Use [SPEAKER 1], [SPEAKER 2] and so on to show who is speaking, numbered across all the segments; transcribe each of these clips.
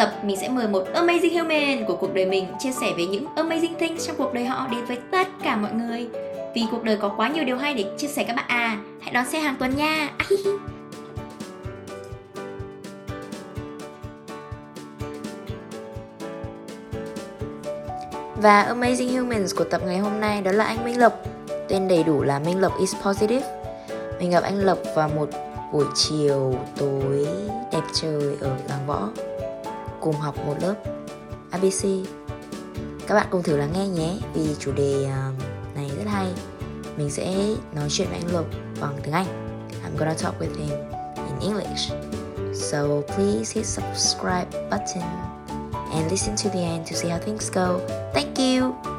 [SPEAKER 1] Tập, mình sẽ mời một amazing human của cuộc đời mình chia sẻ về những amazing things trong cuộc đời họ đến với tất cả mọi người. Vì cuộc đời có quá nhiều điều hay để chia sẻ các bạn à. Hãy đón xem hàng tuần nha. Ah, Và Amazing Humans của tập ngày hôm nay đó là anh Minh Lộc Tên đầy đủ là Minh Lộc is Positive Mình gặp anh Lộc vào một buổi chiều tối đẹp trời ở làng võ Cùng học một lớp ABC Các bạn cùng thử lắng nghe nhé, Vì chủ đề à, này rất hay Mình sẽ nói chuyện với anh Lộc bằng tiếng Anh I'm gonna talk with him in English So please hit subscribe button and listen to the end to see how things go. Thank you!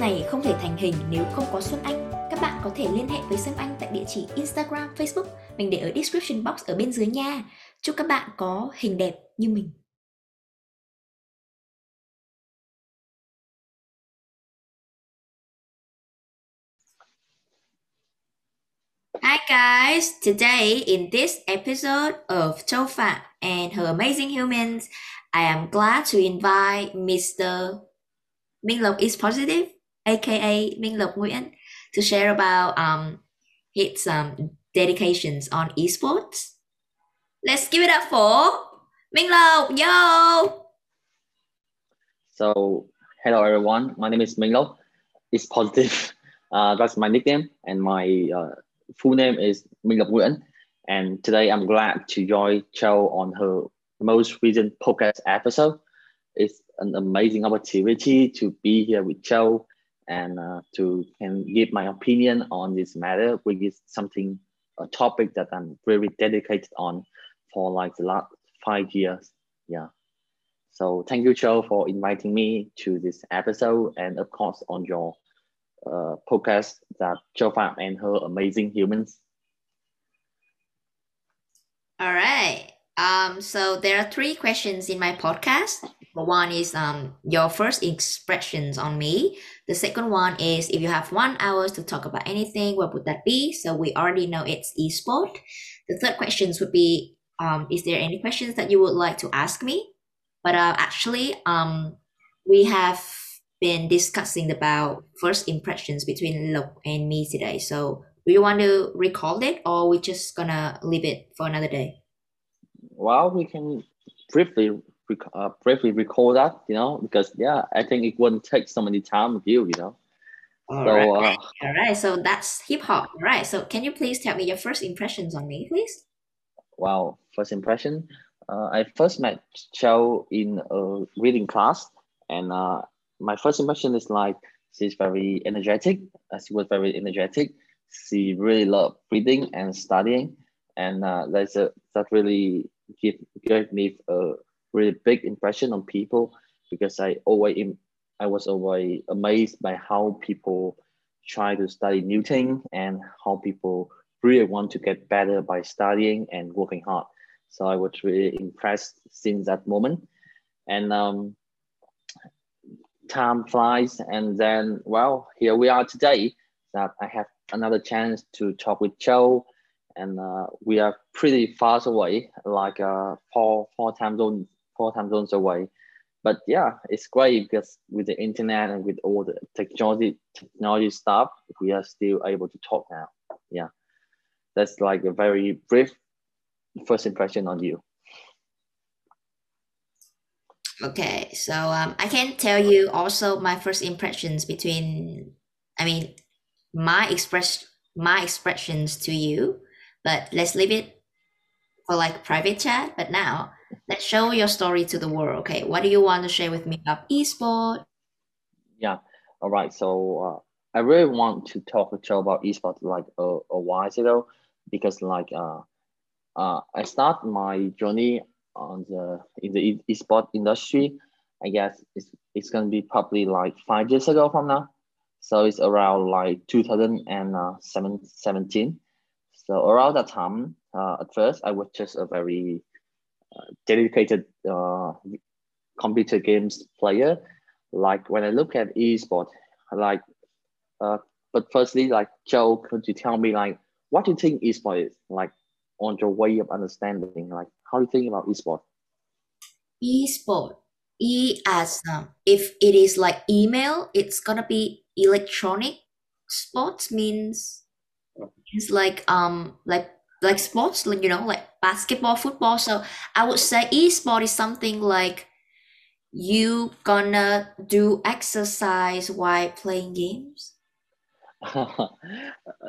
[SPEAKER 1] Này không thể thành hình nếu không có Xuân Anh. Các bạn có thể liên hệ với Xuân Anh tại địa chỉ Instagram, Facebook. Mình để ở description box ở bên dưới nha. Chúc các bạn có hình đẹp như mình. Hi guys! Today in this episode of Tofa and her amazing humans, I am glad to invite Mr. Minh Lộc is positive, aka Minh Lộc Nguyen, to share about um his um dedications on esports. Let's give it up for Minh Lộc, yo!
[SPEAKER 2] So, hello everyone. My name is Minh Lộc. It's positive. Uh, that's my nickname, and my uh, full name is Minh Lộc Nguyen. And today I'm glad to join Châu on her most recent podcast episode. It's an amazing opportunity to be here with Châu and uh, to can give my opinion on this matter, which is something a topic that I'm very dedicated on for like the last five years. Yeah. So thank you, Châu, for inviting me to this episode, and of course on your uh, podcast that Châu Phạm and her amazing humans.
[SPEAKER 1] All right. Um, so there are three questions in my podcast. One is um your first expressions on me. The second one is if you have one hour to talk about anything, what would that be? So we already know it's esport. The third questions would be um is there any questions that you would like to ask me? But uh, actually um we have been discussing about first impressions between Lộc and me today. So do you want to recall it or we just gonna leave it for another day?
[SPEAKER 2] Well, we can briefly rec- uh, briefly recall that, you know, because yeah, I think it wouldn't take so many time with you, you know.
[SPEAKER 1] All
[SPEAKER 2] so
[SPEAKER 1] right.
[SPEAKER 2] uh,
[SPEAKER 1] All right. So that's hip hop. All right. So can you please tell me your first impressions on me, please?
[SPEAKER 2] wow, first impression. Uh, I first met Châu in a reading class, and uh, my first impression is like she's very energetic. Uh, she was very energetic. She really loved reading and studying, and uh, that's a that really give gave me a really big impression on people because I always I was always amazed by how people try to study new things and how people really want to get better by studying and working hard. So I was really impressed since that moment. And um, time flies, and then well, here we are today. That I have another chance to talk with Châu, and uh, we are pretty far away, like uh, four four time zones four time zones away. But yeah, it's great because with the internet and with all the technology technology stuff, we are still able to talk now. Yeah, that's like a very brief first impression on you.
[SPEAKER 1] Okay. So um, I can tell you also my first impressions between, I mean, my express my expressions to you. But let's leave it for like private chat. But now let's show your story to the world. Okay. What do you want to share with me about esport?
[SPEAKER 2] Yeah. All right. So uh, I really want to talk Châu about esports like a, a while ago because like uh, uh, I start my journey on the in the e- esport industry. I guess it's it's gonna be probably like five years ago from now. So it's around like 2017. So around that time, uh, at first I was just a very uh, dedicated uh, computer games player. Like when I look at esport, like uh, but firstly, like Châu, could you tell me like what do you think esport is like on your way of understanding? Like how do you think about esport?
[SPEAKER 1] Esport. E as um, if it is like email, it's gonna be electronic. Sports means it's like um like like sports, like you know, like basketball, football. So I would say esport is something like you gonna do exercise while playing games.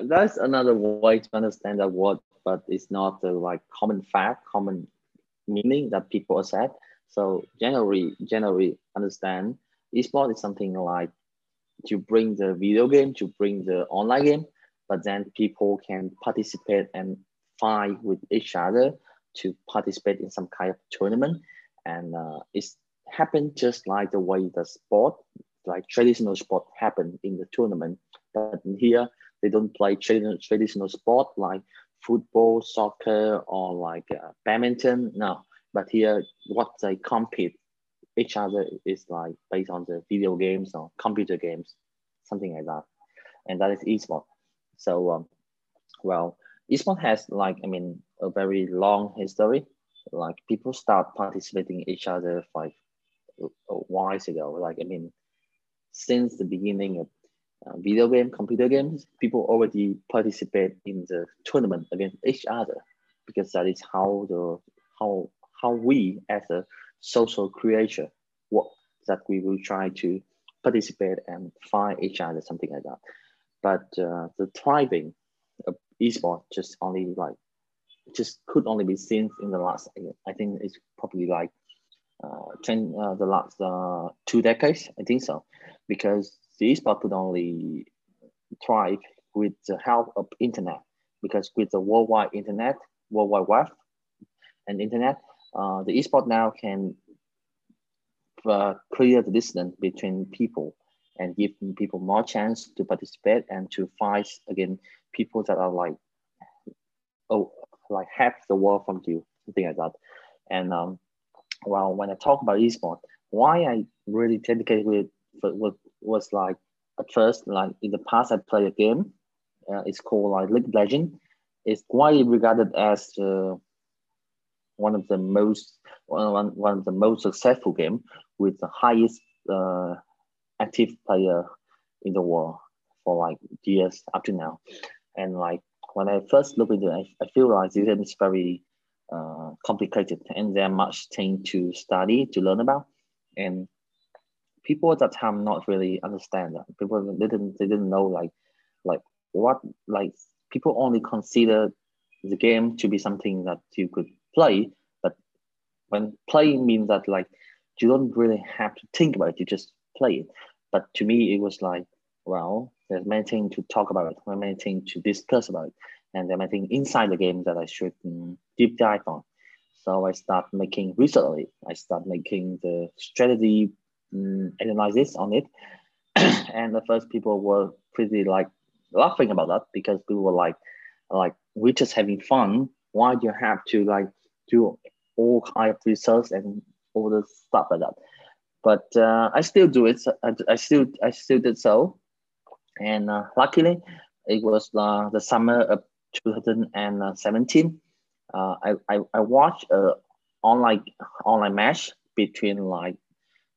[SPEAKER 2] That's another way to understand that word, but it's not the like common fact, common meaning that people accept. So generally, generally understand esport is something like to bring the video game, to bring the online game, but then people can participate and fight with each other to participate in some kind of tournament. And uh, it's happened just like the way the sport, like traditional sport happen in the tournament. But here, they don't play traditional, traditional sport like football, soccer, or like uh, badminton. No, but here, what they compete each other is like based on the video games or computer games, something like that. And that is esport. So, um, well, esport has like, I mean, a very long history. Like people start participating each other like a while ago. Like, I mean, since the beginning of uh, video game, computer games, people already participate in the tournament against each other because that is how the how how we as a social creature work that we will try to participate and find each other something like that but uh, the thriving of esport just only like just could only be seen in the last i think it's probably like uh, 10 uh, the last uh, two decades i think so because the esport could only thrive with the help of internet because with the worldwide internet worldwide web and internet uh, the esports now can uh, clear the distance between people and give people more chance to participate and to fight against people that are like oh like half the world from you something like that. And um well when i talk about esport why i really dedicated with was, was like at first like in the past i played a game uh, it's called like league legend it's widely regarded as uh, one of the most one, one of the most successful game with the highest uh, active player in the world for like years up to now. And like when I first look into it, I, I feel like this game is very uh, complicated and there are much thing to study to learn about. And people at that time not really understand that. People didn't they didn't know like like what like people only consider the game to be something that you could play, but when playing means that like you don't really have to think about it, you just play it. But to me, it was like, well, there's many things to talk about, there many things to discuss about, it. and there are many things inside the game that I should deep dive on. So I start making research I start making the strategy um, analysis on it. and the first people were pretty like laughing about that because people were like, like we're just having fun. Why do you have to like do all kind of research and all the stuff like that? But uh, I still do it. I, I still I still did so, and uh, luckily, it was uh, the summer of 2017. Uh, I, I I watched a online online match between like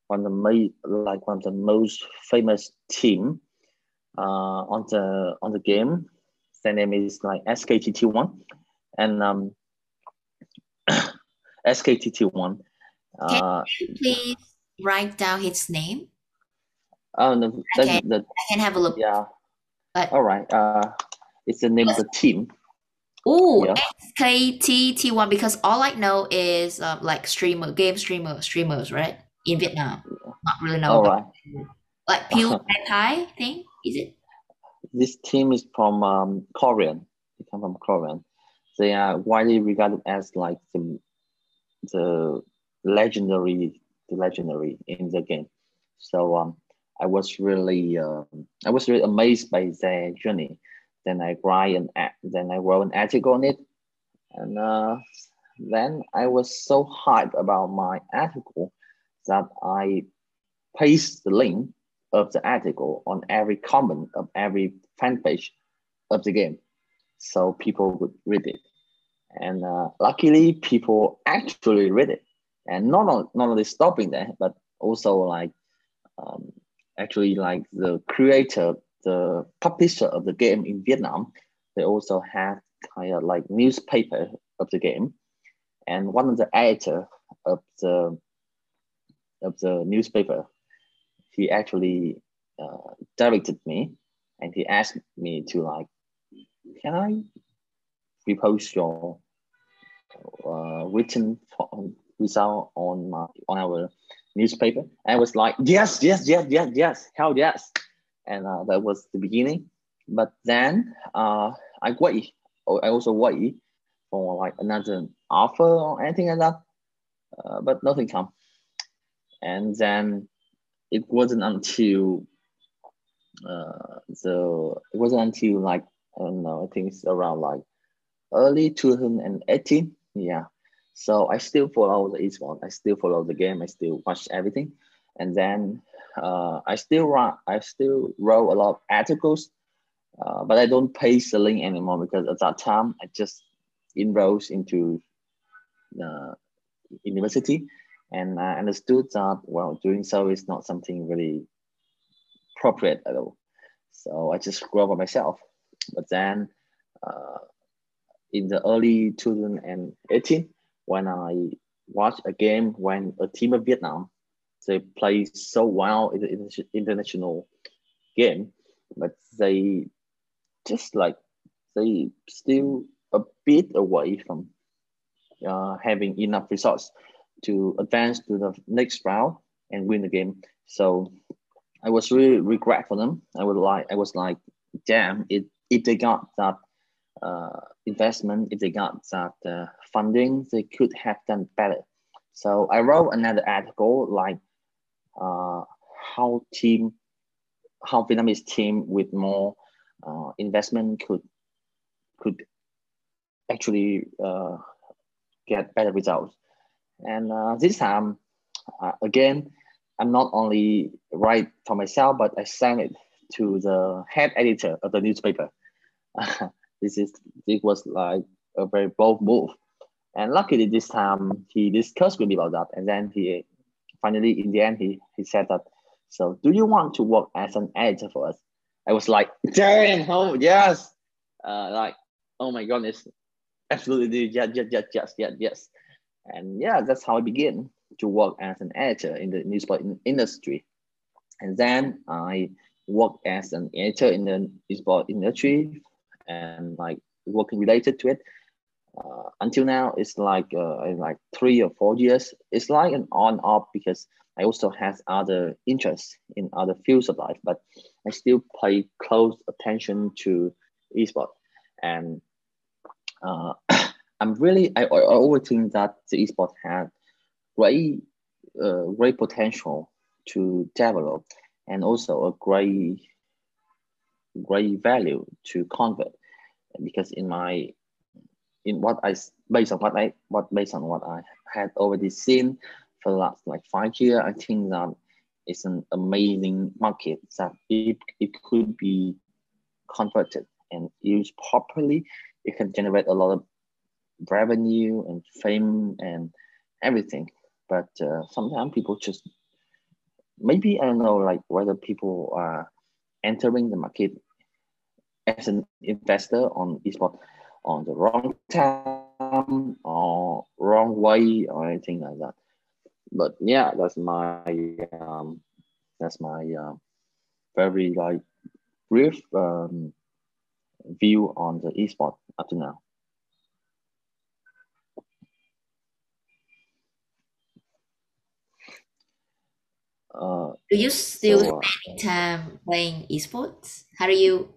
[SPEAKER 2] one of the like one of the most famous team uh, on the on the game their name is like SKTT1, and um, SKTT1.
[SPEAKER 1] Uh, can you please write down his name?
[SPEAKER 2] Oh, no,
[SPEAKER 1] I can, the, I can have a look.
[SPEAKER 2] Yeah. But, All right. Uh, it's the name of the team.
[SPEAKER 1] Oh, yeah. SKTT1 because all I know is uh, like streamer, game streamer, streamers, right? In Vietnam. Not really know.
[SPEAKER 2] All right.
[SPEAKER 1] Like PewDiePie thing, is it?
[SPEAKER 2] this team is from um, Korean. They come from Korean. They are widely regarded as like the the legendary the legendary in the game. So um, I was really uh, I was really amazed by their journey. Then I write an then I wrote an article on it, and uh, then I was so hyped about my article that I paste the link of the article on every comment of every fan page of the game, so people would read it. And uh, luckily, people actually read it, and not on, not only stopping there, but also like um, actually like the creator, the publisher of the game in Vietnam, they also have kind of like newspaper of the game, and one of the editor of the of the newspaper, he actually uh, directed me, and he asked me to like, can I repost your uh, written result on my on our newspaper? And I was like, yes, yes, yes, yes, yes, hell yes, and uh, that was the beginning. But then uh, I wait. I also wait for like another offer or anything like that, uh, but nothing come. And then it wasn't until uh, the it wasn't until like I don't know. I think it's around like early 2018. Yeah. So I still follow the esports. I still follow the game. I still watch everything, and then uh, I still run. I still wrote a lot of articles, uh, but I don't paste the link anymore because at that time I just enrolled into uh, university, and I understood that well, doing so is not something really appropriate at all. So I just grew up by myself. But then uh, in the early 2018, when I watch a game when a team of Vietnam, they play so well in the international game, but they just like they still a bit away from uh, having enough results to advance to the next round and win the game. So I was really regret for them. I would like I was like, damn, it if they got that uh, investment, if they got that funding, they could have done better. So I wrote another article like uh, how team, how Vietnamese team with more uh, investment could could actually uh, get better results. And this time, again, I'm not only write for myself, but I sent it to the head editor of the newspaper. this is it was like a very bold move, and luckily this time he discussed with me about that, and then he finally in the end he he said that. So, do you want to work as an editor for us? I was like, damn, oh yes, uh, like oh my goodness, absolutely, yes, yes, yes, yes, yes, yes, and yeah, that's how I began to work as an editor in the newspaper industry, and then I worked as an editor in the esports industry and like working related to it. Uh, until now, it's like uh, like three or four years. It's like an on off because I also have other interests in other fields of life, but I still pay close attention to esports. And uh, I'm really I, I always think that the esports had great uh, great potential to develop and also a great great value to convert because in my in what I based on what I what based on what I had already seen for the last like five years, I think that it's an amazing market that if it could be converted and used properly, it can generate a lot of revenue and fame and everything. But uh, sometimes people just maybe I don't know like whether people are entering the market as an investor on esports on the wrong time or wrong way or anything like that. But yeah, that's my um, that's my uh, very like brief um, view on the esport up to now.
[SPEAKER 1] Uh, do you still so, uh, spend time playing esports? How do you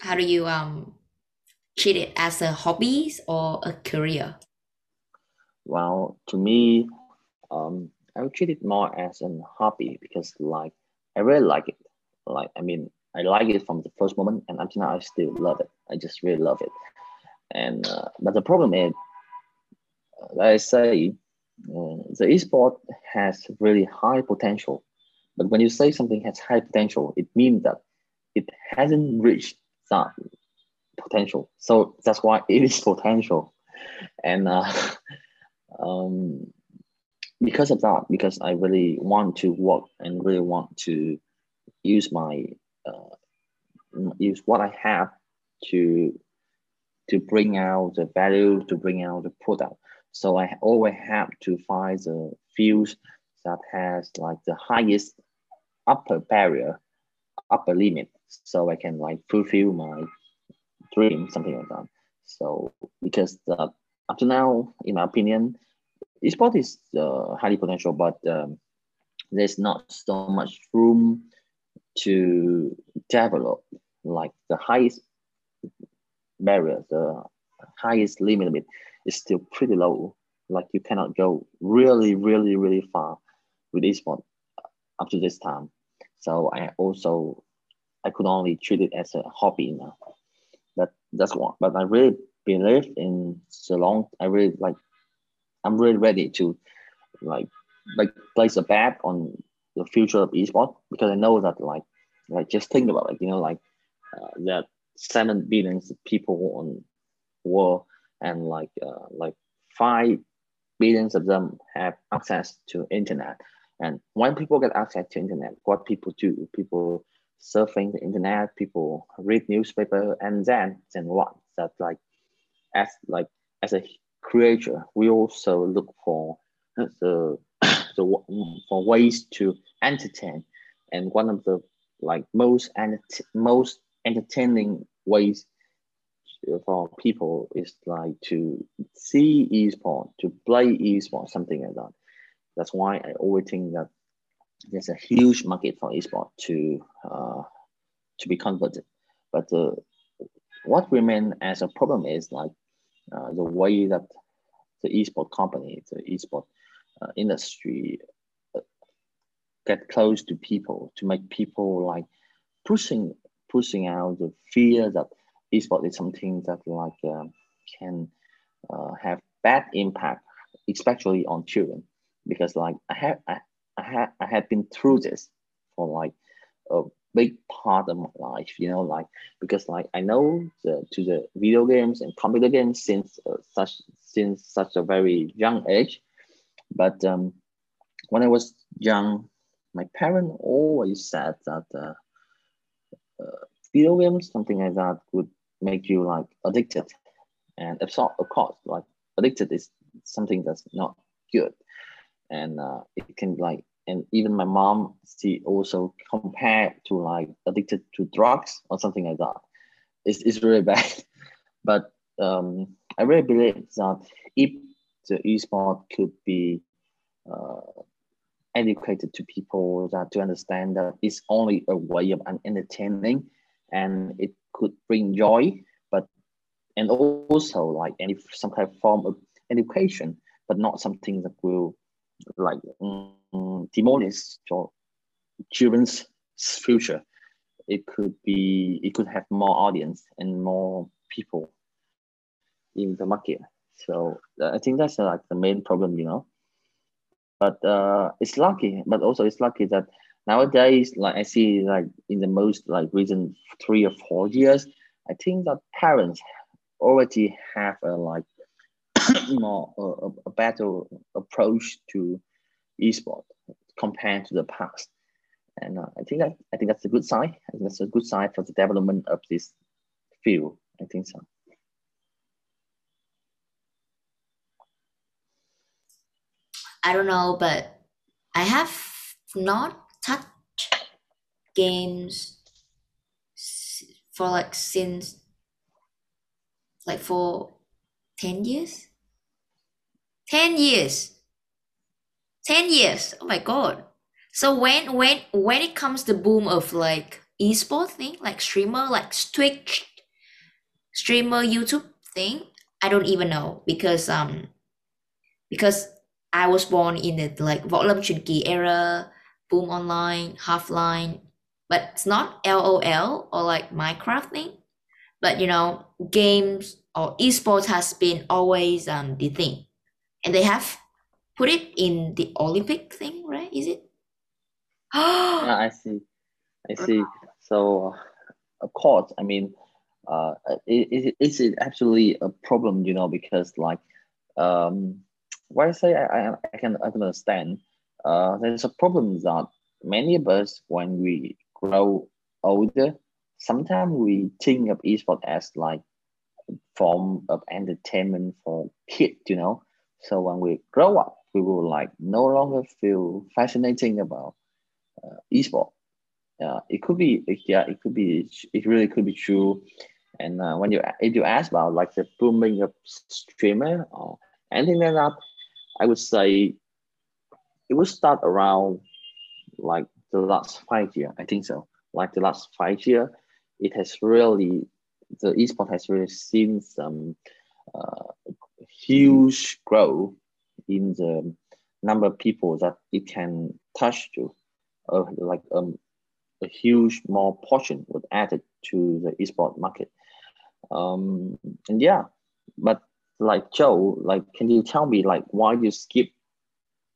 [SPEAKER 1] how do you um treat it as a hobby or a career?
[SPEAKER 2] Well, to me, um, I would treat it more as a hobby because like I really like it. Like I mean, I like it from the first moment, and until now I still love it. I just really love it. And uh, but the problem is, like I say, uh, the esport has really high potential, But when you say something has high potential, it means that it hasn't reached that potential. So that's why it is potential. And uh, um, because of that, because I really want to work and really want to use my uh, use what I have to to bring out the value, to bring out the product. So I always have to find the fields that has like the highest upper barrier, upper limit, so I can like fulfill my dream, something like that. So because uh, up to now, in my opinion, esports is uh, highly potential, but um, there's not so much room to develop like the highest barrier, the highest limit is still pretty low. Like you cannot go really, really, really far with esports up to this time. So I also I could only treat it as a hobby now. But that's one. But I really believe in so long. I really like. I'm really ready to like like place a bet on the future of esports because I know that like like just think about it. You know like uh, that seven billion people on world and like uh, like five billions of them have access to internet. And when people get access to internet what people do? People surfing the internet people read newspaper and then then what? That like as like as a creator we also look for the, the for ways to entertain. And one of the like most and most entertaining ways for people is like to see esports, to play esport, something like that. That's why I always think that there's a huge market for esports to uh, to be converted. But uh, what remains as a problem is like uh, the way that the esports company, the esports uh, industry uh, get close to people to make people like pushing pushing out the fear that esports is something that like uh, can uh, have bad impact, especially on children, because like I have I, I have I have been through this for like a big part of my life, you know, like because like I know the, to the video games and computer games since uh, such since such a very young age, but um, when I was young, my parents always said that uh, uh, video games, something like that, would make you like addicted. And absorb of course, like addicted is something that's not good, and uh, it can like, and even my mom she also compared to like addicted to drugs or something like that. It's it's really bad, but um, I really believe that if the esport could be uh, educated to people that to understand that it's only a way of entertaining and it could bring joy, but and also like any some kind of form of education, but not something that will like um, demolish your children's future. It could be it could have more audience and more people in the market. So uh, I think that's like the main problem, you know. But uh, it's lucky, but also it's lucky that nowadays like i see like in the most like recent three or four years i think that parents already have a like more a, a better approach to esport compared to the past. And uh, i think that i think that's a good sign. I think that's a good sign for the development of this field. I think so.
[SPEAKER 1] I don't know but i have not games for like since like for 10 years? 10 years. 10 years. Oh my god. So when when when it comes to boom of like esport thing like streamer like twitch streamer youtube thing i don't even know because um because i was born in the like truyền era Boom Online, Half-Life, but it's not LOL or like Minecraft thing. But you know, games or esports has been always um the thing, and they have put it in the Olympic thing, right? Is it?
[SPEAKER 2] yeah, I see. I see. So, uh, of course, I mean, uh, it, it, it's actually a problem, you know, because like, um, why I say I, I, I can I can understand. Uh, there's a problem that many of us, when we grow older, sometimes we think of esports as like form of entertainment for kids, you know. So when we grow up, we will like no longer feel fascinating about uh, esport. Uh, it could be, yeah, it could be, it really could be true. And uh, when you, if you ask about like the booming of streamer or anything like that, I would say it would start around like the last five year. I think so. Like the last five year, it has really the esport has really seen some uh, huge growth in the number of people that it can touch to, uh, like um, a huge more portion was added to the esport market. Um, and yeah, but like Châu, like, can you tell me like why you skip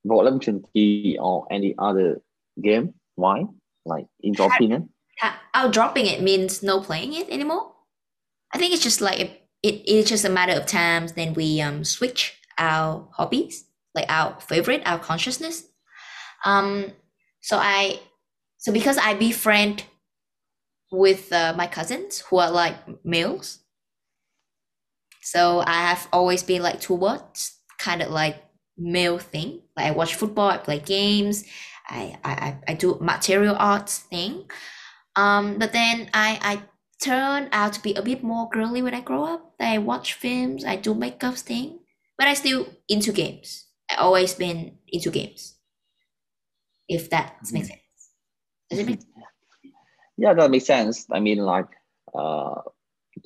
[SPEAKER 2] Volume 20 or any other game? Why? Like, in your opinion?
[SPEAKER 1] Oh, dropping it means no playing it anymore. I think it's just like it, it it's just a matter of times. Then we um switch our hobbies, like our favorite, our consciousness. Um, so I, so because I befriend with uh, my cousins who are like males, so I have always been like towards kind of like male thing. Like I watch football, I play games, I I I do material arts thing. Um, but then I I turn out to be a bit more girly when I grow up. I watch films, I do makeup thing, but I still into games. I always been into games. If that mm-hmm. makes sense. Does it make sense?
[SPEAKER 2] Yeah, that makes sense. I mean, like, uh,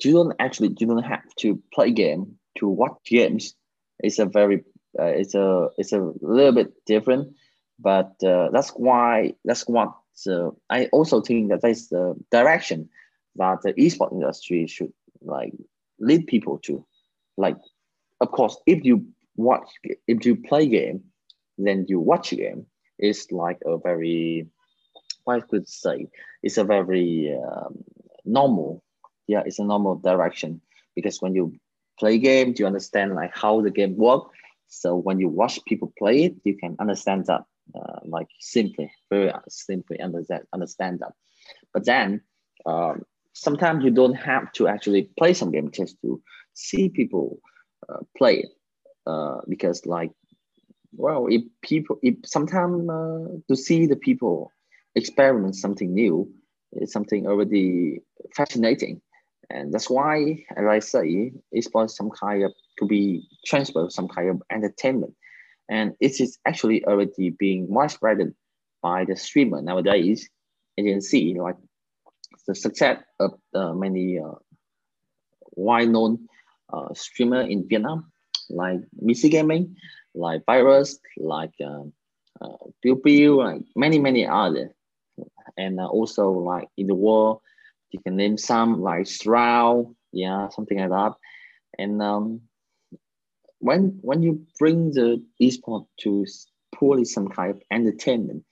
[SPEAKER 2] you don't actually you don't have to play game to watch games. It's a very uh, it's a it's a little bit different, but uh, that's why that's what uh, I also think that that's the direction that the esports industry should like lead people to. Like, of course, if you watch, if you play game, then you watch a game. It's like a very, what I could say, it's a very um, normal, yeah, it's a normal direction because when you play game, you understand like how the game work. So when you watch people play it, you can understand that, uh, like simply, very simply understand understand that. But then um, sometimes you don't have to actually play some game just to see people uh, play it uh, because like well if people if sometimes uh, to see the people experiment something new is something already fascinating and that's why as i say esports some kind of to be transferred some kind of entertainment and it is actually already being widespread by the streamer nowadays. As you can see like the success of uh, many uh, well-known uh, streamer in Vietnam, like Mixi Gaming, like Virus, like uh, uh, Bill like many many other, and uh, also like in the world, you can name some like Shroud, yeah, something like that, and um, when when you bring the esport to purely some kind of entertainment,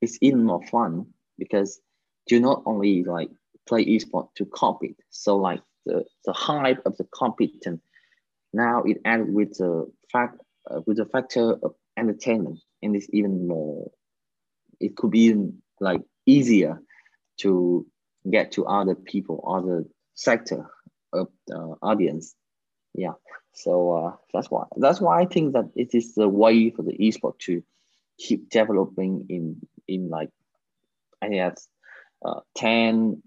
[SPEAKER 2] it's even more fun because you not only like play esport to compete. So like the, the hype of the competition, now it added with the fact uh, with the factor of entertainment, and it's even more. It could be even like easier to get to other people, other sector of the audience. Yeah, so uh, that's why that's why I think that it is the way for the esport to keep developing in in like I think uh, 10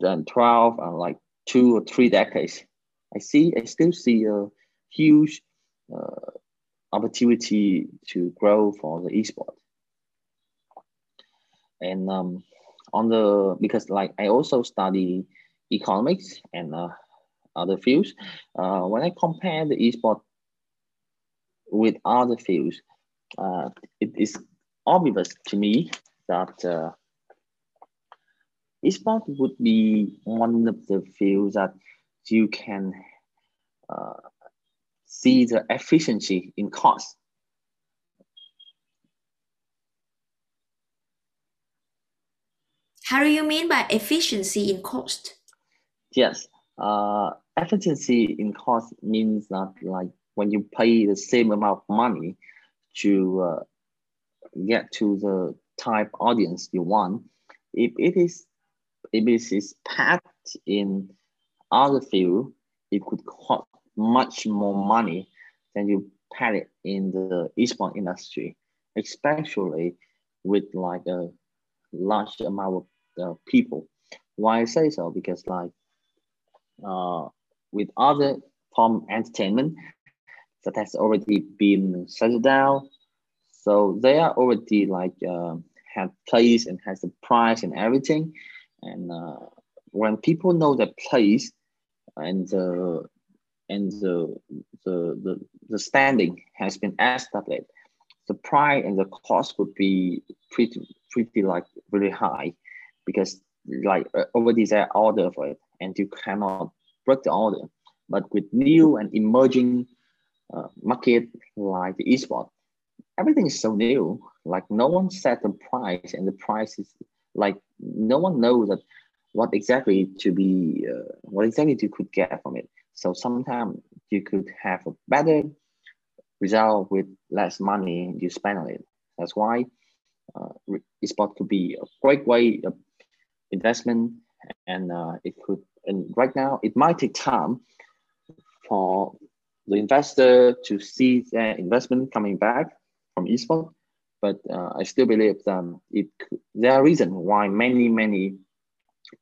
[SPEAKER 2] then 12 and like two or three decades. I see i still see a huge uh, opportunity to grow for the esport. And um, on the because like i also study economics and uh, other fields uh, when i compare the esport with other fields uh, it is obvious to me that uh, Esport would be one of the fields that you can uh, see the efficiency in cost.
[SPEAKER 1] How do you mean by efficiency in cost?
[SPEAKER 2] Yes, uh, efficiency in cost means that like when you pay the same amount of money to uh, get to the type audience you want, if it is if it is packed in other field, it could cost much more money than you pay it in the esports industry, especially with like a large amount of uh, people. Why I say so? Because like uh, with other form entertainment that has already been settled down, so they are already like uh, have place and has the price and everything. And uh, when people know the place and the and the, the, the, the standing has been established, the price and the cost would be pretty pretty like really high because like uh, already there order for it and you cannot break the order. But with new and emerging uh, market like the esport, everything is so new. Like no one set the price, and the price is like no one knows that what exactly to be, uh, what exactly you could get from it. So sometimes you could have a better result with less money you spend on it. That's why uh, esport could be a great way of investment, and uh, it could. And right now, it might take time for the investor to see their investment coming back from esports But uh, I still believe that it there are reasons why many many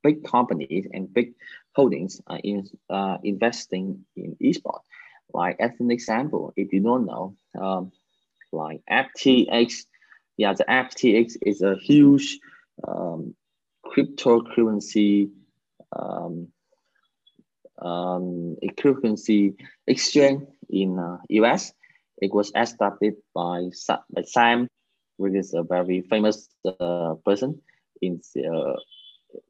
[SPEAKER 2] big companies and big holdings are in, uh, investing in esports Like as an example, if you don't know, um, like FTX, yeah, the FTX is a huge um, cryptocurrency um, um, cryptocurrency exchange in uh, US. It was established by, by Sam, which is a very famous uh, person in the uh,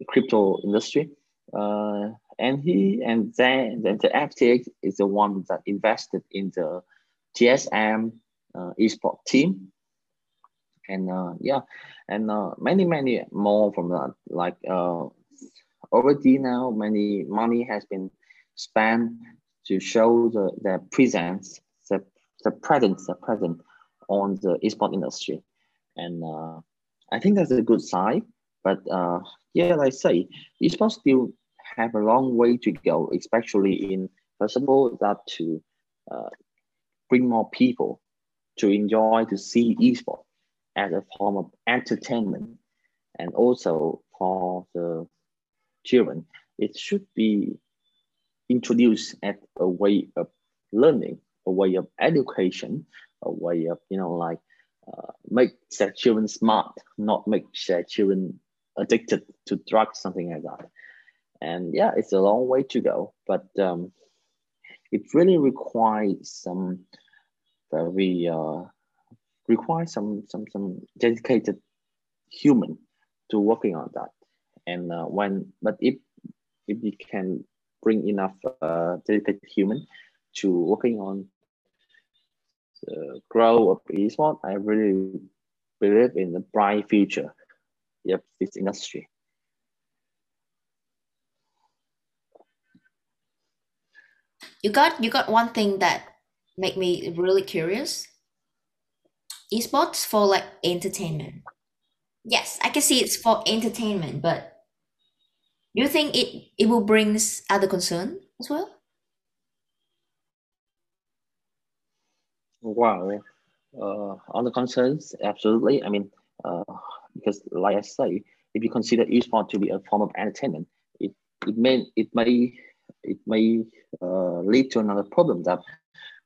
[SPEAKER 2] crypto industry. Uh, and he and then, the FTX is the one that invested in the TSM uh, esport team. And uh, yeah, and uh, many, many more from that. Like uh, already now, many money has been spent to show the, the presence, the, the presence, the presence on the esport industry. And uh, I think that's a good sign. But uh, yeah, like I say, esports still have a long way to go, especially in first of all that to uh, bring more people to enjoy to see esports as a form of entertainment, and also for the children, it should be introduced as a way of learning, a way of education, a way of you know like uh, make their children smart, not make their children addicted to drugs, something like that. And yeah, it's a long way to go, but um, it really requires some very uh, requires some some some dedicated human to working on that. And uh, when but if if we can bring enough uh, dedicated human to working on the growth of esports, I really believe in the bright future of this industry.
[SPEAKER 1] You got you got one thing that make me really curious. Esports for like entertainment. Yes, I can see it's for entertainment, but do you think it it will bring other concern as well?
[SPEAKER 2] Wow. Uh, on the concerns, absolutely. I mean, uh, because like I say, if you consider esports to be a form of entertainment, it, it may it may it may uh, lead to another problem that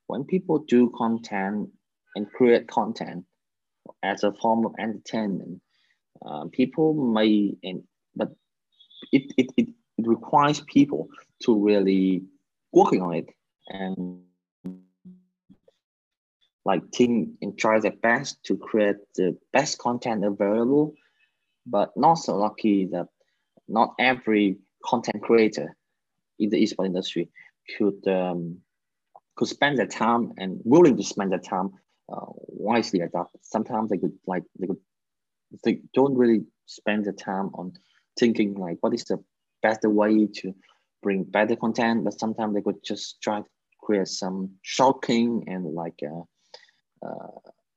[SPEAKER 2] when people do content and create content as a form of entertainment, uh, people may and but it, it, it, it requires people to really working on it and like think and try their best to create the best content available but not so lucky that not every content creator in the esports industry could um, could spend their time and willing to spend their time uh, wisely adopt. Sometimes they could like they could they don't really spend the time on thinking like what is the best way to bring better content, but sometimes they could just try to create some shocking and like uh,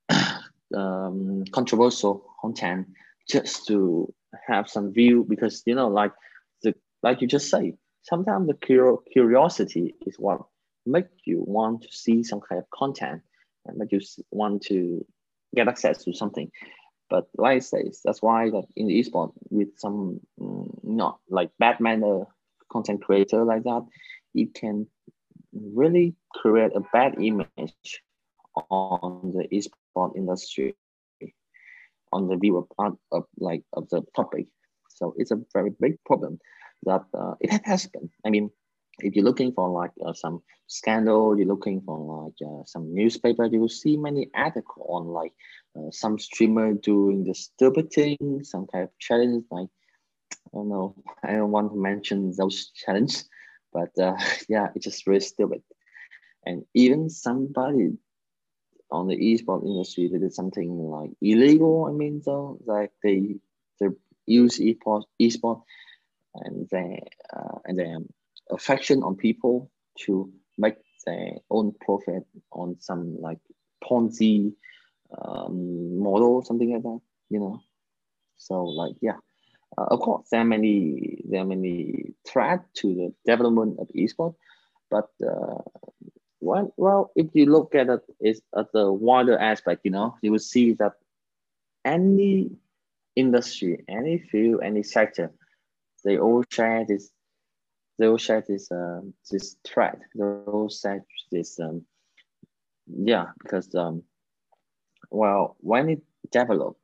[SPEAKER 2] uh, um, controversial content just to have some view because you know like the like you just say sometimes the cur- curiosity is what make you want to see some kind of content make you want to get access to something but like I say, that's why that in the esport with some mm, not like bad manner content creator like that, it can really create a bad image on the esport industry, on the view of, of like of the topic. So it's a very big problem that uh, it has happened. I mean, if you're looking for like uh, some scandal, you're looking for like uh, some newspaper, you will see many articles on like uh, some streamer doing the stupid thing, some kind of challenge. Like I don't know, I don't want to mention those challenges, but uh, yeah, it's just really stupid. And even somebody on the esport industry that did something like illegal. I mean, so like they they use esport esport and they uh, and they affection on people to make their own profit on some like Ponzi um, model, something like that, you know. So like yeah, uh, of course there are many there are many threats to the development of esports, but uh, well, well, if you look at it is at the wider aspect, you know, you will see that any industry, any field, any sector, they all share this they all share this um, this threat. They all share this um, yeah because um, well when it developed,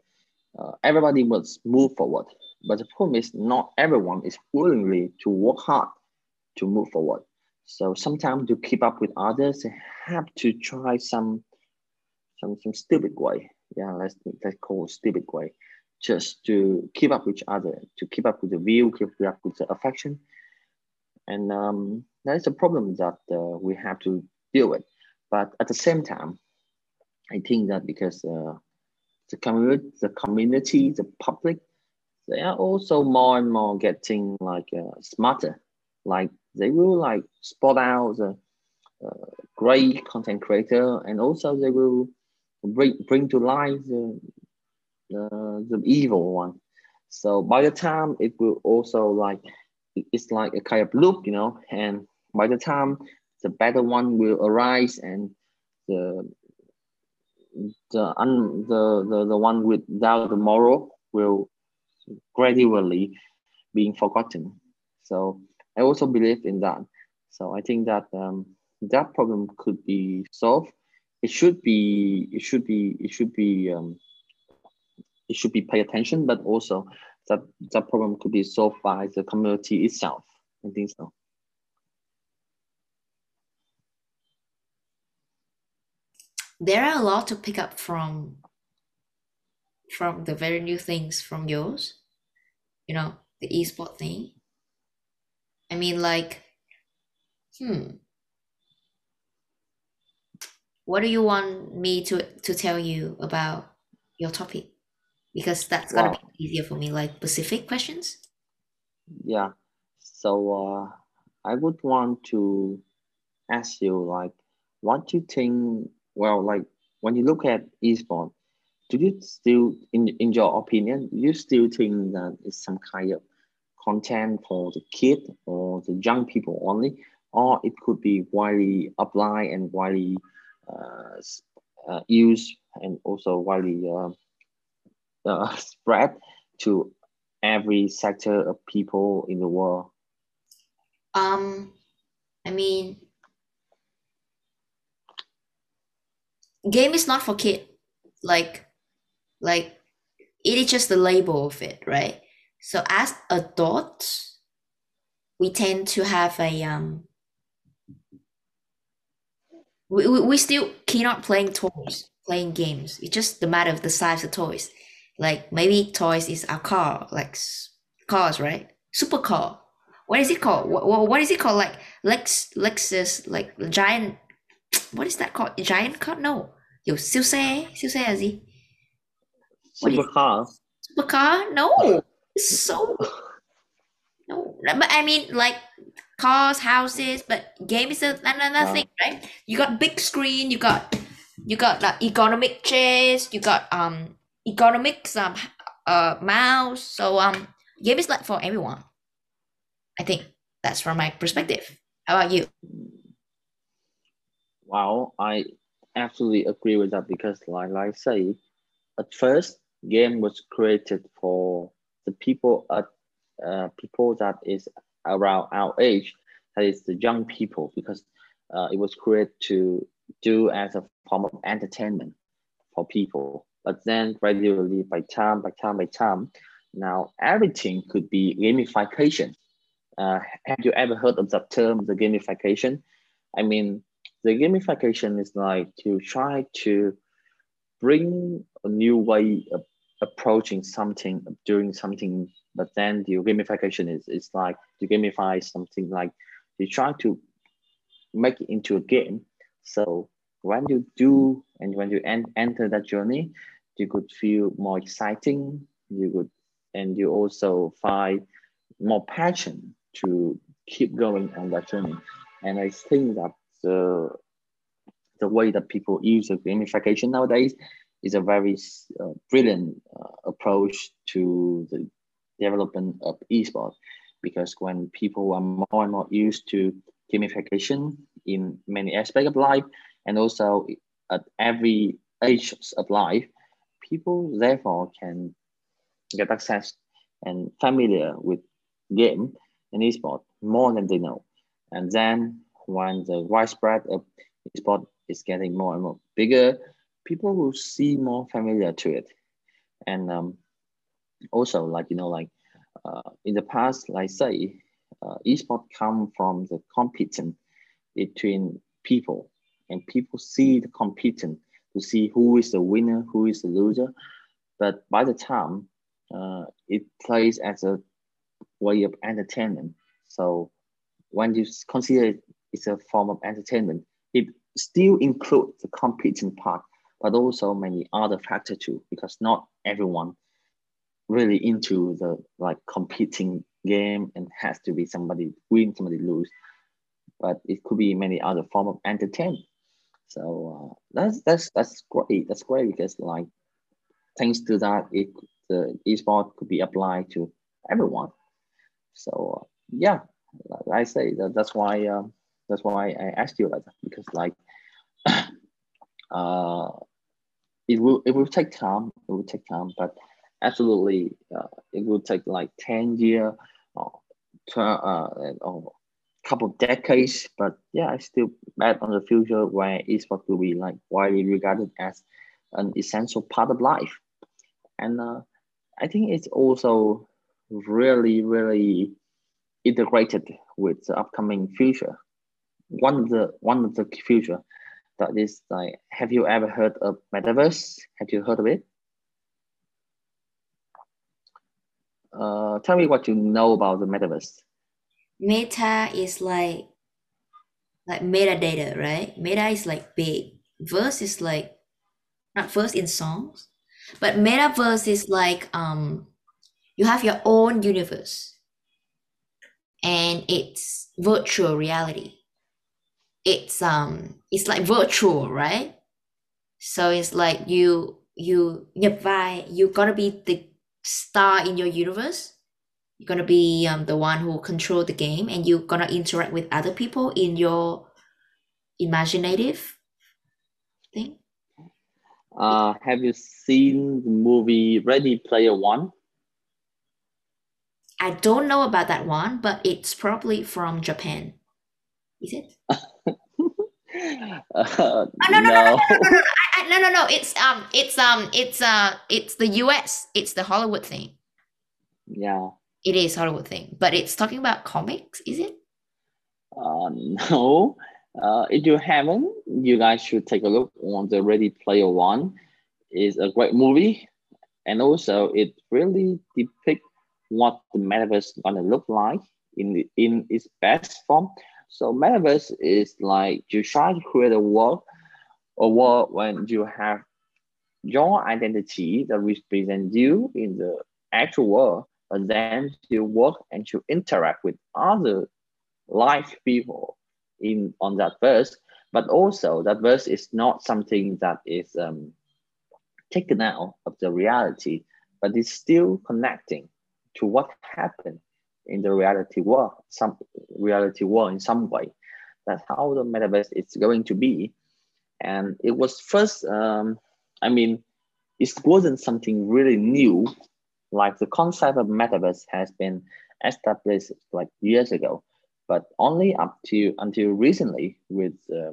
[SPEAKER 2] uh, everybody must move forward. But the problem is not everyone is willingly to work hard to move forward. So sometimes to keep up with others, they have to try some some some stupid way. Yeah, let's let's call stupid way, just to keep up with each other, to keep up with the view, keep up with the affection, and um, that is a problem that uh, we have to deal with. But at the same time, I think that because uh, the community, the community, the public, they are also more and more getting like uh, smarter. Like they will like spot out the uh, great content creator, and also they will bring bring to life the the, the evil one. So by the time it will also like it's like a kind of loop, you know, and by the time the better one will arise and the the un, the, the the one without the moral will gradually being forgotten. So I also believe in that. So I think that um, that problem could be solved. It should be it should be it should be um, it should be pay attention, but also that that problem could be solved by the community itself. I think so.
[SPEAKER 1] There are a lot to pick up from from the very new things from yours. You know, the esport thing. I mean like hmm. What do you want me to to tell you about your topic? Because that's gonna be easier for me. Like specific questions.
[SPEAKER 2] Yeah. So uh, I would want to ask you like, what do you think? Well, like when you look at esport, do you still, in in your opinion, you still think that it's some kind of content for the kid or the young people only, or it could be widely applied and widely uh, uh, used and also widely uh, spread to every sector of people in the world?
[SPEAKER 1] Um, I mean, game is not for kid. Like, like it is just the label of it, right? So as adults, we tend to have a um. We, we, we still cannot playing toys, playing games. It's just the matter of the size of toys like maybe toys is a car, like cars, right? Supercar. What is it called? What, what is it called? Like Lex Lexus, like giant. What is that called? Giant car? No. 有小车小车
[SPEAKER 2] Supercar.
[SPEAKER 1] Supercar? No. It's so No, but I mean like cars, houses, but game is another
[SPEAKER 2] Uh,
[SPEAKER 1] thing, right? You got big screen, you got you got like economic chairs, you got um economics um uh mouse. So um game is like for everyone. I think that's from my perspective. How about you?
[SPEAKER 2] Wow, I absolutely agree with that because, like, like I say, at first, game was created for the people at uh, people that is around our age, that is the young people, because uh, it was created to do as a form of entertainment for people. But then gradually, by time, by time, by time, now everything could be gamification. Uh, have you ever heard of that term, the gamification? I mean, the gamification is like to try to bring a new way of approaching something, doing something, but then the gamification is, is like to gamify something like you try to make it into a game. So when you do and when you en- enter that journey, you could feel more exciting. You could, and you also find more passion to keep going on that journey. And I think that the the way that people use the gamification nowadays is a very uh, brilliant uh, approach to the development of esports because when people are more and more used to gamification in many aspects of life and also at every age of life people therefore can get access and familiar with game and esport more than they know. And then when the widespread of esport is getting more and more bigger people will see more familiar to it. And um, also like you know like uh, in the past like say uh, esport come from the competition between people and people see the competition to see who is the winner who is the loser but by the time uh, it plays as a way of entertainment so when you consider it, it's a form of entertainment it still includes the competing part but also many other factors too, because not everyone really into the like competing game and has to be somebody win, somebody lose. But it could be many other form of entertainment. So uh, that's that's that's great. That's great because like thanks to that, it the esport could be applied to everyone. So uh, yeah, like I say that, that's why um, that's why I asked you like that because like uh, it will it will take time. It will take time, but absolutely, uh, it will take like ten year or uh, or couple of decades. But yeah, I still bet on the future where esports will be like widely regarded as an essential part of life, and uh, I think it's also really really integrated with the upcoming future. One of the one of the future that is like, have you ever heard of metaverse? Have you heard of it? Uh, tell me what you know about the metaverse.
[SPEAKER 1] Meta is like like metadata, right? Meta is like big. Verse is like not verse in songs, but metaverse is like um you have your own universe. And it's virtual reality. It's um it's like virtual right? So it's like you you vai you're gonna be the star in your universe you're gonna be um, the one who control the game and you're gonna interact with other people in your imaginative thing
[SPEAKER 2] uh have you seen the movie ready player one
[SPEAKER 1] i don't know about that one but it's probably from japan is it
[SPEAKER 2] uh,
[SPEAKER 1] oh, no, no, no, no, no, no, no, no, I, no, no, no. It's um, it's um, it's uh, it's the U.S. It's the Hollywood thing.
[SPEAKER 2] Yeah.
[SPEAKER 1] It is Hollywood thing, but it's talking about comics, is it?
[SPEAKER 2] Uh, no. Uh, if you haven't, you guys should take a look on the Ready Player One. It's a great movie, and also it really depicts what the metaverse is gonna look like in the, in its best form. So metaverse is like you try to create a world, a world when you have your identity that represents you in the actual world, them to work and to interact with other live people in on that verse. But also that verse is not something that is um, taken out of the reality, but it's still connecting to what happened in the reality world, some reality world in some way. That's how the metaverse is going to be. And it was first, um, I mean, it wasn't something really new. Like the concept of metaverse has been established like years ago, but only up to until recently with uh,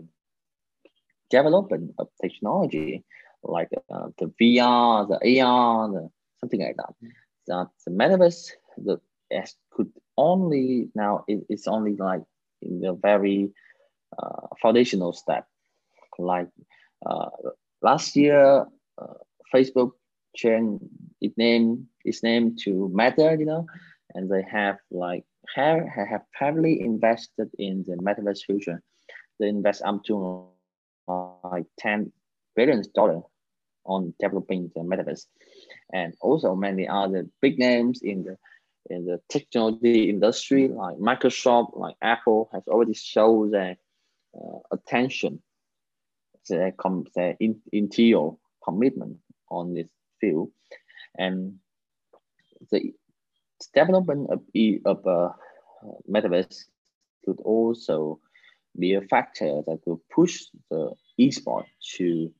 [SPEAKER 2] development of technology like uh, the VR, the AR, the, something like that. That the metaverse the could only now it, it's only like in the very uh, foundational step. Like uh, last year, uh, Facebook changed its name its name to Meta, you know, and they have like have have heavily invested in the metaverse future. They invest up to like ten billion dollar on developing the metaverse, and also many other big names in the in the technology industry like Microsoft, like Apple, has already shown their uh, attention, their, com- their in- interior commitment on this field, and the development of, of uh, metaverse could also be a factor that could push the esport to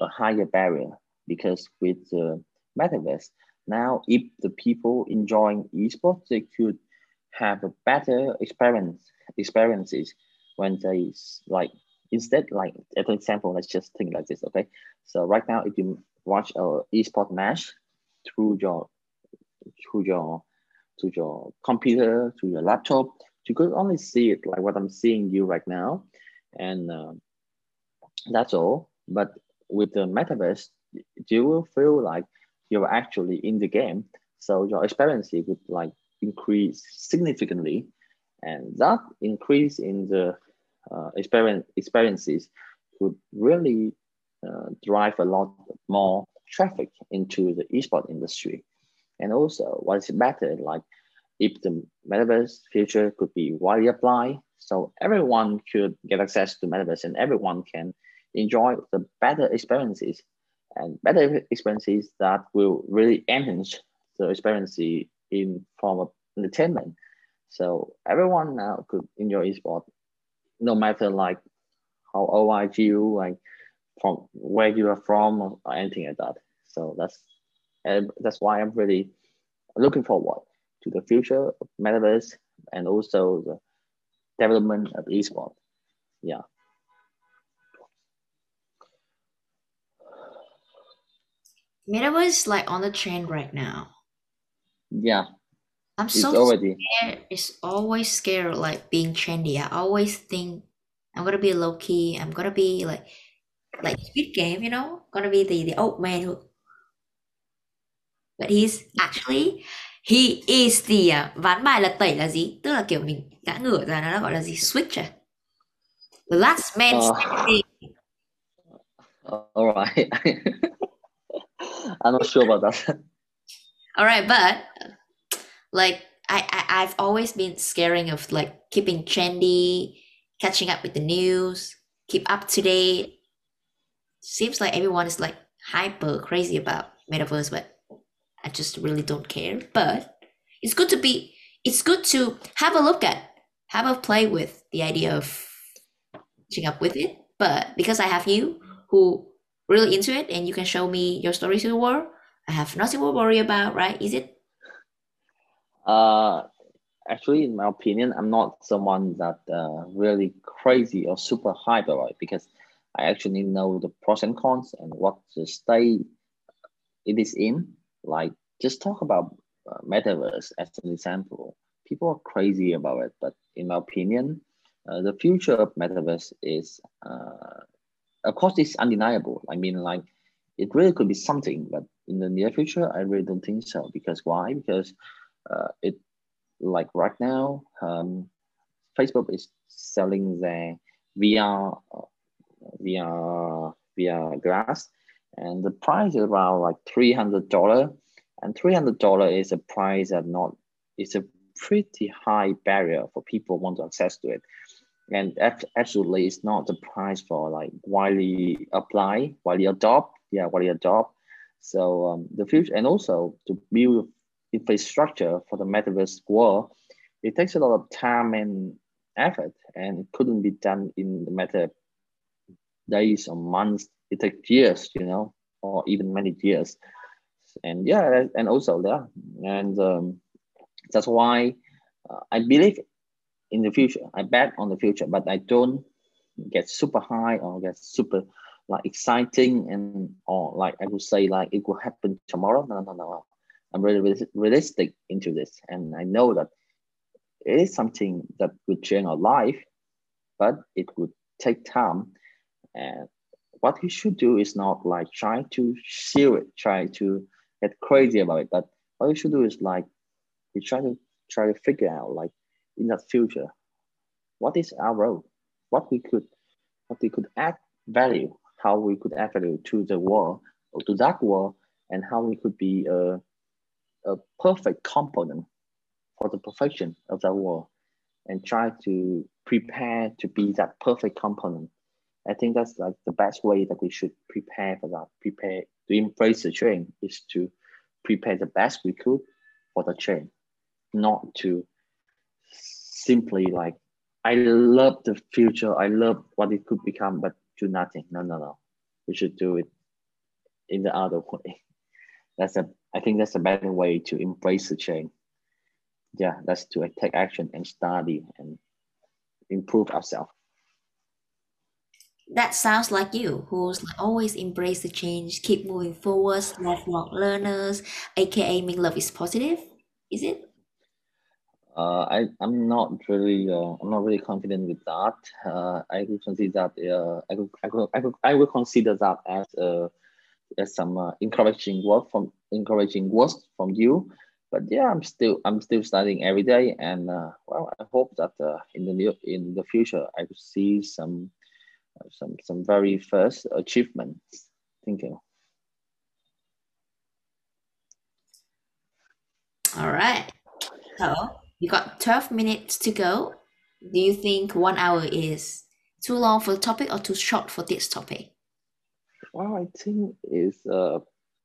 [SPEAKER 2] a higher barrier because with the metaverse, now if the people enjoying esports, they could have a better experience experiences when they like instead like as an example, let's just think like this, okay? So right now, if you watch a esport match through your through your to your computer, to your laptop, you could only see it like what I'm seeing you right now, and uh, that's all. But with the metaverse, you will feel like you're actually in the game. So your experience would like increase significantly. And that increase in the uh, experience, experiences could really uh, drive a lot more traffic into the esport industry. And also, what is better, like if the metaverse future could be widely applied, so everyone could get access to metaverse and everyone can enjoy the better experiences and better experiences that will really enhance the experience in form of entertainment. So everyone now could enjoy esport, no matter like how old are you, like from where you are from, or anything like that. So that's and that's why I'm really looking forward to the future of metaverse and also the development of esport. Yeah.
[SPEAKER 1] Metaverse like on the trend right now.
[SPEAKER 2] Yeah.
[SPEAKER 1] I'm
[SPEAKER 2] it's
[SPEAKER 1] so
[SPEAKER 2] already.
[SPEAKER 1] scared. It's always scared like being trendy. I always think I'm gonna be low key. I'm gonna be like like Squid Game, you know, gonna be the the old man who. But he's actually he is the uh, ván bài lật tẩy là gì? Tức là kiểu mình ngã ngửa ra nó gọi là gì? Switch à? The last man
[SPEAKER 2] Uh,
[SPEAKER 1] standing.
[SPEAKER 2] all right. I'm not sure about that.
[SPEAKER 1] All right, but like I, I I've always been scaring of like keeping trendy, catching up with the news, keep up to date. Seems like everyone is like hyper crazy about metaverse, but I just really don't care. But it's good to be it's good to have a look at, have a play with the idea of catching up with it. But because I have you who really into it and you can show me your stories in the world, I have nothing to worry about, right? Is it?
[SPEAKER 2] Uh, actually, in my opinion, I'm not someone that uh, really crazy or super hyper, it because I actually know the pros and cons and what the state it is in. Like, just talk about uh, metaverse as an example. People are crazy about it, but in my opinion, uh, the future of metaverse is, uh, of course, it's undeniable. I mean, like, it really could be something, but in the near future, I really don't think so. Because why? Because uh, it like right now, um, Facebook is selling their VR VR VR glass, and the price is around like three hundred dollar, and three hundred dollar is a price that not it's a pretty high barrier for people want to access to it, and absolutely it's not the price for like widely apply, widely adopt, yeah, widely adopt. So um, the future and also to build infrastructure for the metaverse world, it takes a lot of time and effort, and it couldn't be done in the matter days or months. It takes years, you know, or even many years. And yeah, and also yeah, and um, that's why uh, I believe in the future. I bet on the future, but I don't get super high or get super like exciting and or like I would say like it will happen tomorrow. No, no, no. I'm really realistic into this, and I know that it is something that would change our life, but it would take time. And what you should do is not like try to seal it, try to get crazy about it. But what you should do is like we try to try to figure out like in that future, what is our role, what we could, what we could add value, how we could add value to the world or to that world, and how we could be a, a perfect component for the perfection of that world, and try to prepare to be that perfect component. I think that's like the best way that we should prepare for that. Prepare to embrace the change is to prepare the best we could for the change, not to simply like I love the future. I love what it could become, but do nothing. No, no, no. We should do it in the other way. That's a. I think that's a better way to embrace the change. Yeah, that's to take action and study and improve ourselves.
[SPEAKER 1] That sounds like you, who's always embrace the change, keep moving forwards, lifelong learners, aka Minh Loc is positive. Is it?
[SPEAKER 2] Uh, I I'm not really uh, I'm not really confident with that. Uh, I would consider that uh, I could, I could, I could, I would consider that as uh, as some uh, encouraging work from encouraging words from you. But yeah, I'm still I'm still studying every day, and uh, well, I hope that uh, in the new in the future I will see some some some very first achievements. Thank you.
[SPEAKER 1] All right. So you got 12 minutes to go. Do you think one hour is too long for the topic or too short for this topic?
[SPEAKER 2] Well, I think it's uh,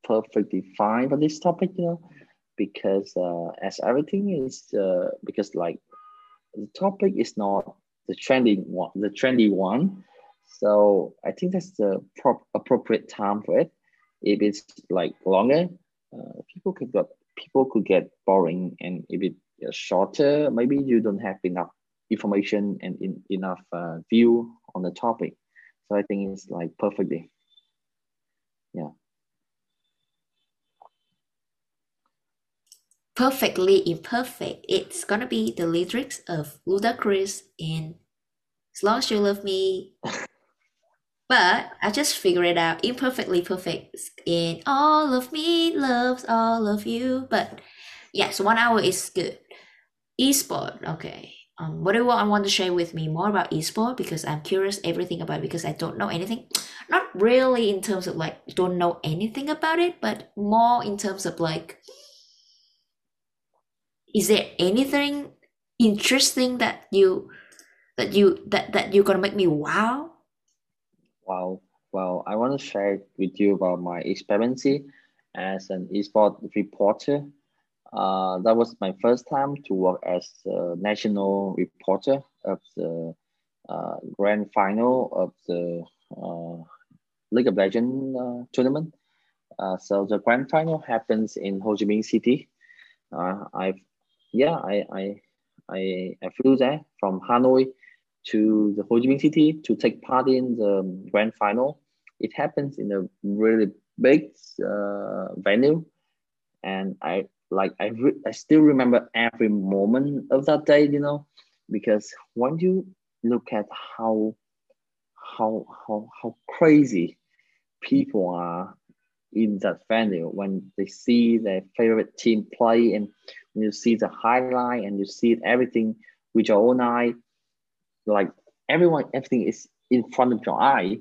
[SPEAKER 2] perfectly fine for this topic, you know, because uh, as everything is, uh, because like the topic is not the trending one, the trendy one. So I think that's the prop- appropriate time for it. If it's like longer, uh, people could get people could get boring, and if it shorter, maybe you don't have enough information and in, enough uh, view on the topic. So I think it's like perfectly. Yeah.
[SPEAKER 1] Perfectly imperfect. It's gonna be the lyrics of Ludacris in As Long as You Love Me. but I just figured it out. Imperfectly perfect in All of Me loves all of you. But yes, one hour is good. Esport, okay. Um, what do you want, want to share with me more about esport? Because I'm curious everything about it because I don't know anything. Not really in terms of like don't know anything about it, but more in terms of like, is there anything interesting that you that you that that you're gonna make me wow?
[SPEAKER 2] Wow. Well, I want to share with you about my experience as an esports reporter uh, that was my first time to work as a national reporter of the uh, grand final of the uh, League of Legends uh, tournament. Uh, so the grand final happens in Ho Chi Minh City. Uh, I've yeah, I, I I I flew there from Hanoi to the Ho Chi Minh City to take part in the grand final. It happens in a really big uh, venue, and I like I, re- I still remember every moment of that day you know because when you look at how how how how crazy people are in that venue when they see their favorite team play and you see the highlight and you see everything with your own eye like everyone everything is in front of your eye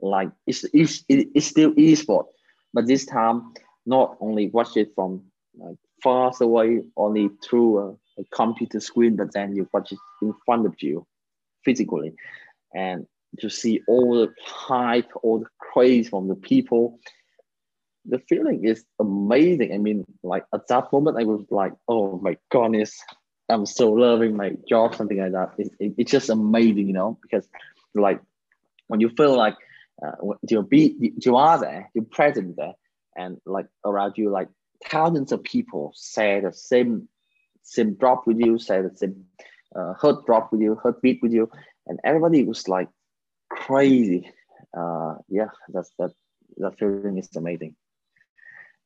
[SPEAKER 2] like it's, it's, it's still esport but this time not only watch it from like far away, only through a, a computer screen, but then you watch it in front of you physically, and to see all the hype, all the craze from the people. The feeling is amazing. I mean, like at that moment, I was like, "Oh my goodness, I'm so loving my job," something like that. It, it, it's just amazing, you know, because like when you feel like uh, you're be you are there, you're present there, and like around you, like thousands of people say the same same drop with you, say the same uh, heart drop with you, heart beat with you, and everybody was like crazy. Uh, yeah, that's that. That feeling is amazing,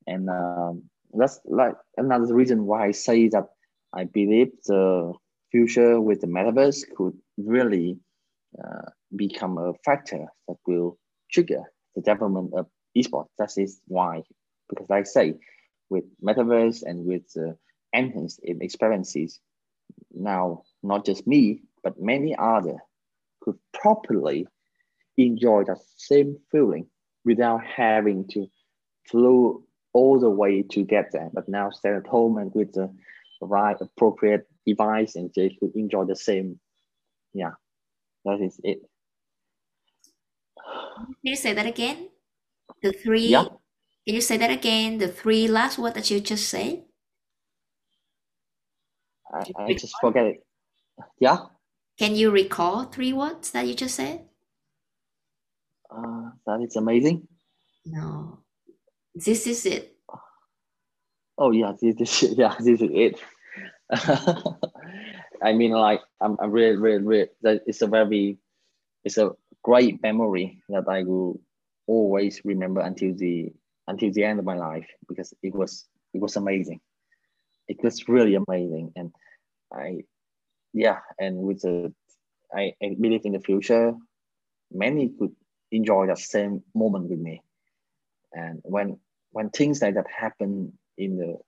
[SPEAKER 2] and um, that's like another reason why I say that I believe the future with the metaverse could really uh, become a factor that will trigger the development of esports. That is why, because like I say, with metaverse and with uh, enhanced experiences, now not just me, but many other could properly enjoy that same feeling without having to flew all the way to get there, but now stay at home and with the right appropriate device and they could enjoy the same. Yeah, that is it.
[SPEAKER 1] Can you say that again? The three.
[SPEAKER 2] Yeah.
[SPEAKER 1] Can you say that again? The three last word that you just said.
[SPEAKER 2] I, I just forget it. Yeah.
[SPEAKER 1] Can you recall three words that you just said?
[SPEAKER 2] Uh, that is amazing.
[SPEAKER 1] No. This is it.
[SPEAKER 2] Oh yeah, this, this yeah, this is it. I mean, like I'm, I'm really, really, really. It's a very, it's a great memory that I will always remember until the until the end of my life because it was it was amazing. It was really amazing, and I, yeah, and with the, I, I believe in the future, many could enjoy that same moment with me, and when when things like that happen in the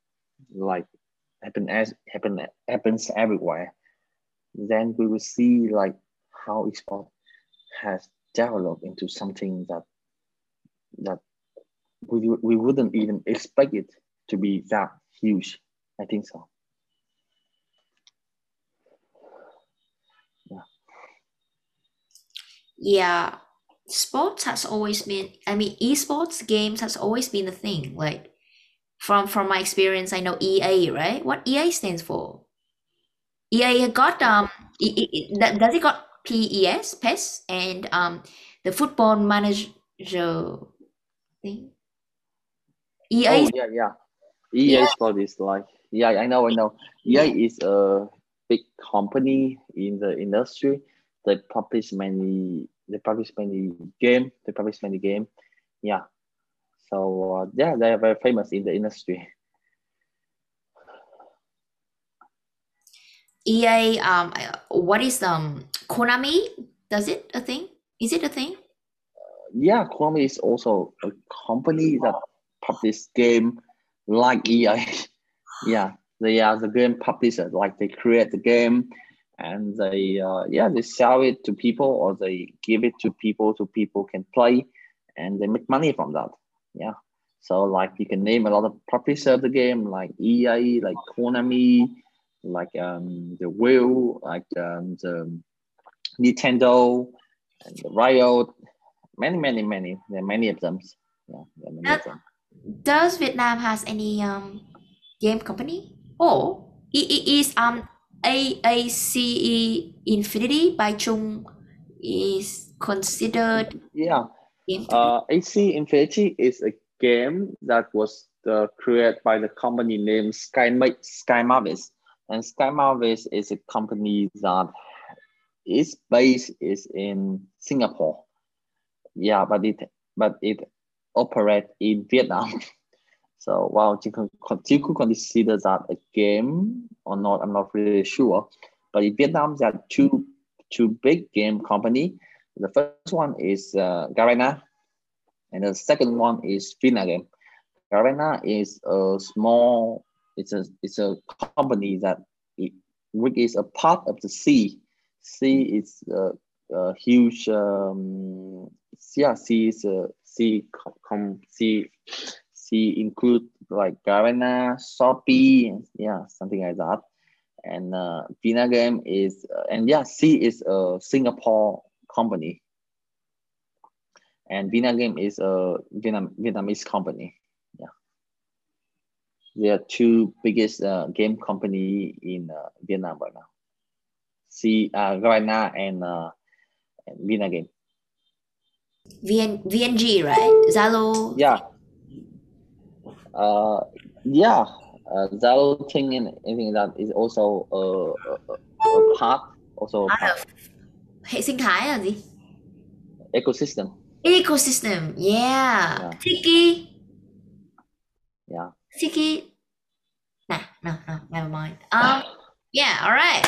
[SPEAKER 2] like happen as happen happens everywhere, then we will see like how esports has developed into something that that we, we wouldn't even expect it to be that huge. I think so. Yeah.
[SPEAKER 1] Yeah. Sports has always been I mean esports games has always been a thing. Like from from my experience, I know EA, right? What EA stands for? EA got um it, it, does it got PES, PES, and um the football manager thing. EA.
[SPEAKER 2] Oh yeah, yeah. EA yeah. Sport is like yeah, I know, I know. EA yeah. is a big company in the industry. They publish many. They publish many game. They publish many game. Yeah. So uh, yeah, they are very famous in the industry.
[SPEAKER 1] EA. Um, what is um Konami? Does it a thing? Is it a thing?
[SPEAKER 2] yeah, Konami is also a company that publishes game like EA. yeah, they are the game publisher. Like they create the game, and they uh, yeah they sell it to people or they give it to people so people can play, and they make money from that. Yeah. So like you can name a lot of publisher of the game like EA, like Konami, like um the Will, like um, the Nintendo, and the Riot, many, many, many. There are many of them. Yeah, many
[SPEAKER 1] of them. Does Vietnam has any um game company? Or it, it is um Axie Infinity by Chung is considered
[SPEAKER 2] yeah uh Axie Infinity is a game that was uh, created by the company named Sky Sky Mavis and Sky Mavis is a company that its base is in Singapore yeah, but it but it operate in Vietnam. So wow, you can you could consider that a game or not? I'm not really sure. But in Vietnam, there are two two big game company. The first one is uh, Garena, and the second one is Vina Game. Garena is a small. It's a it's a company that it, which is a part of the sea. Sea is a, a huge um, yeah, Sea is uh, Sea com Sea Sea include like Garena, Shopee, yeah, something like that. And uh, is, uh, and yeah, Sea is a Singapore company. And Vina Game is a Vietnam, Vietnamese company. Yeah. They are two biggest uh, game company in uh, Vietnam right now. See, uh, Garena and, uh, and Vina Game.
[SPEAKER 1] VN, VNG, right? Zalo.
[SPEAKER 2] Yeah. Uh, yeah. Uh, Zalo thing and anything that is also a, a, a part, also a
[SPEAKER 1] Part hệ sinh thái là gì?
[SPEAKER 2] ecosystem.
[SPEAKER 1] Ecosystem. Yeah.
[SPEAKER 2] Yeah.
[SPEAKER 1] Tiki.
[SPEAKER 2] Yeah.
[SPEAKER 1] Tiki. Nah, no, no, never mind. Um, yeah, all right.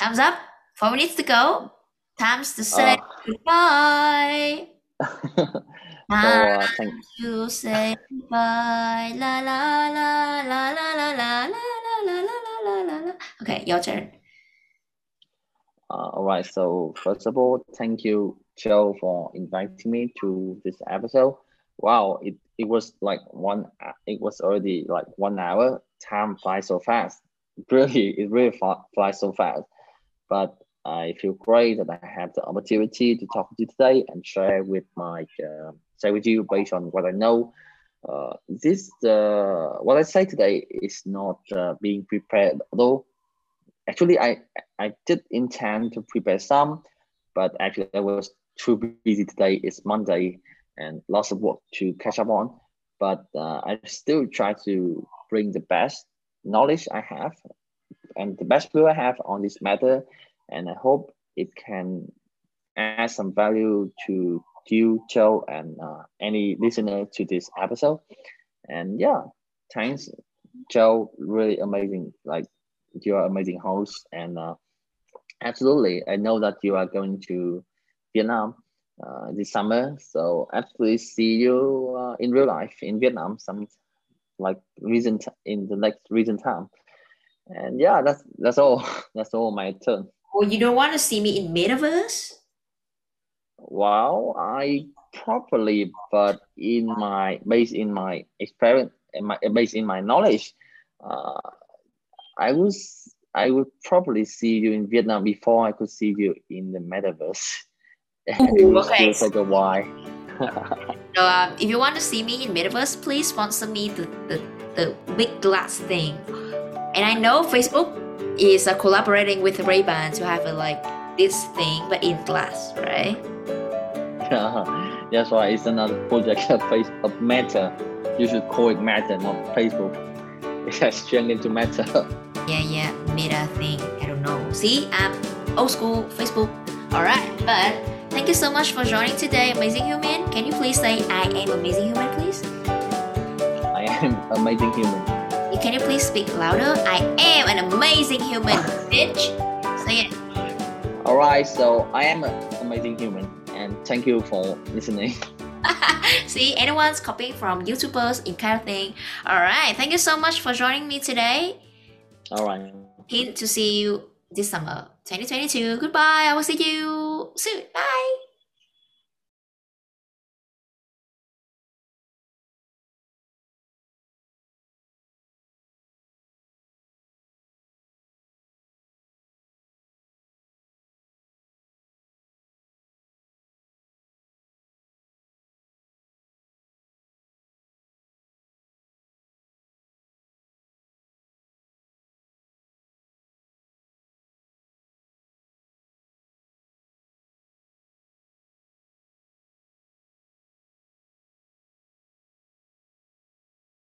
[SPEAKER 1] Time's up. Four minutes to go. Time's to say
[SPEAKER 2] Uh,
[SPEAKER 1] goodbye.
[SPEAKER 2] so
[SPEAKER 1] Time
[SPEAKER 2] uh, thank
[SPEAKER 1] to say goodbye. La la la la la la la la la la la la la la. Okay, your turn.
[SPEAKER 2] Uh, all right. So first of all, thank you, Châu, for inviting me to this episode. Wow, it, it was like one. It was already like one hour. Time flies so fast. Really, it really flies so fast. But I feel great that I have the opportunity to talk to you today and share with my uh, share with you based on what I know. Uh, this uh, what I say today is not uh, being prepared, although actually I I did intend to prepare some, but actually I was too busy today. It's Monday and lots of work to catch up on. But uh, I still try to bring the best knowledge I have and the best view I have on this matter, and I hope it can add some value to you, Châu, and uh, any listener to this episode. And yeah, thanks, Châu. Really amazing. Like you're amazing host and uh, absolutely i know that you are going to vietnam uh, this summer so absolutely see you uh, in real life in vietnam some like recent in the next recent time. And yeah that's that's all. That's all my turn.
[SPEAKER 1] Or you don't want to see me in metaverse?
[SPEAKER 2] wow i properly but in my based in my experience in my based in my knowledge uh, i was i would probably see you in vietnam before i could see you in the metaverse
[SPEAKER 1] Ooh, okay.
[SPEAKER 2] still take a while
[SPEAKER 1] So um, if you want to see me in metaverse, please sponsor me the, the, the big glass thing. And I know Facebook is uh, collaborating with Ray-Ban to have a, like this thing, but in glass, right?
[SPEAKER 2] that's why it's another project of face of meta you should call it meta not facebook it has turned into meta
[SPEAKER 1] Yeah, yeah, meta thing. I don't know. See, I'm old school Facebook. All right, but thank you so much for joining today, Amazing Human. Can you please say I am Amazing Human, please?
[SPEAKER 2] i am amazing human
[SPEAKER 1] Can you please speak louder? I am an amazing human, bitch. Say it.
[SPEAKER 2] all right so i am an amazing human and thank you for listening
[SPEAKER 1] See, anyone's copying from YouTubers in kind of thing. All right, thank you so much for joining me today.
[SPEAKER 2] All right
[SPEAKER 1] Hint to see you this summer, 2022. Goodbye. I will see you soon.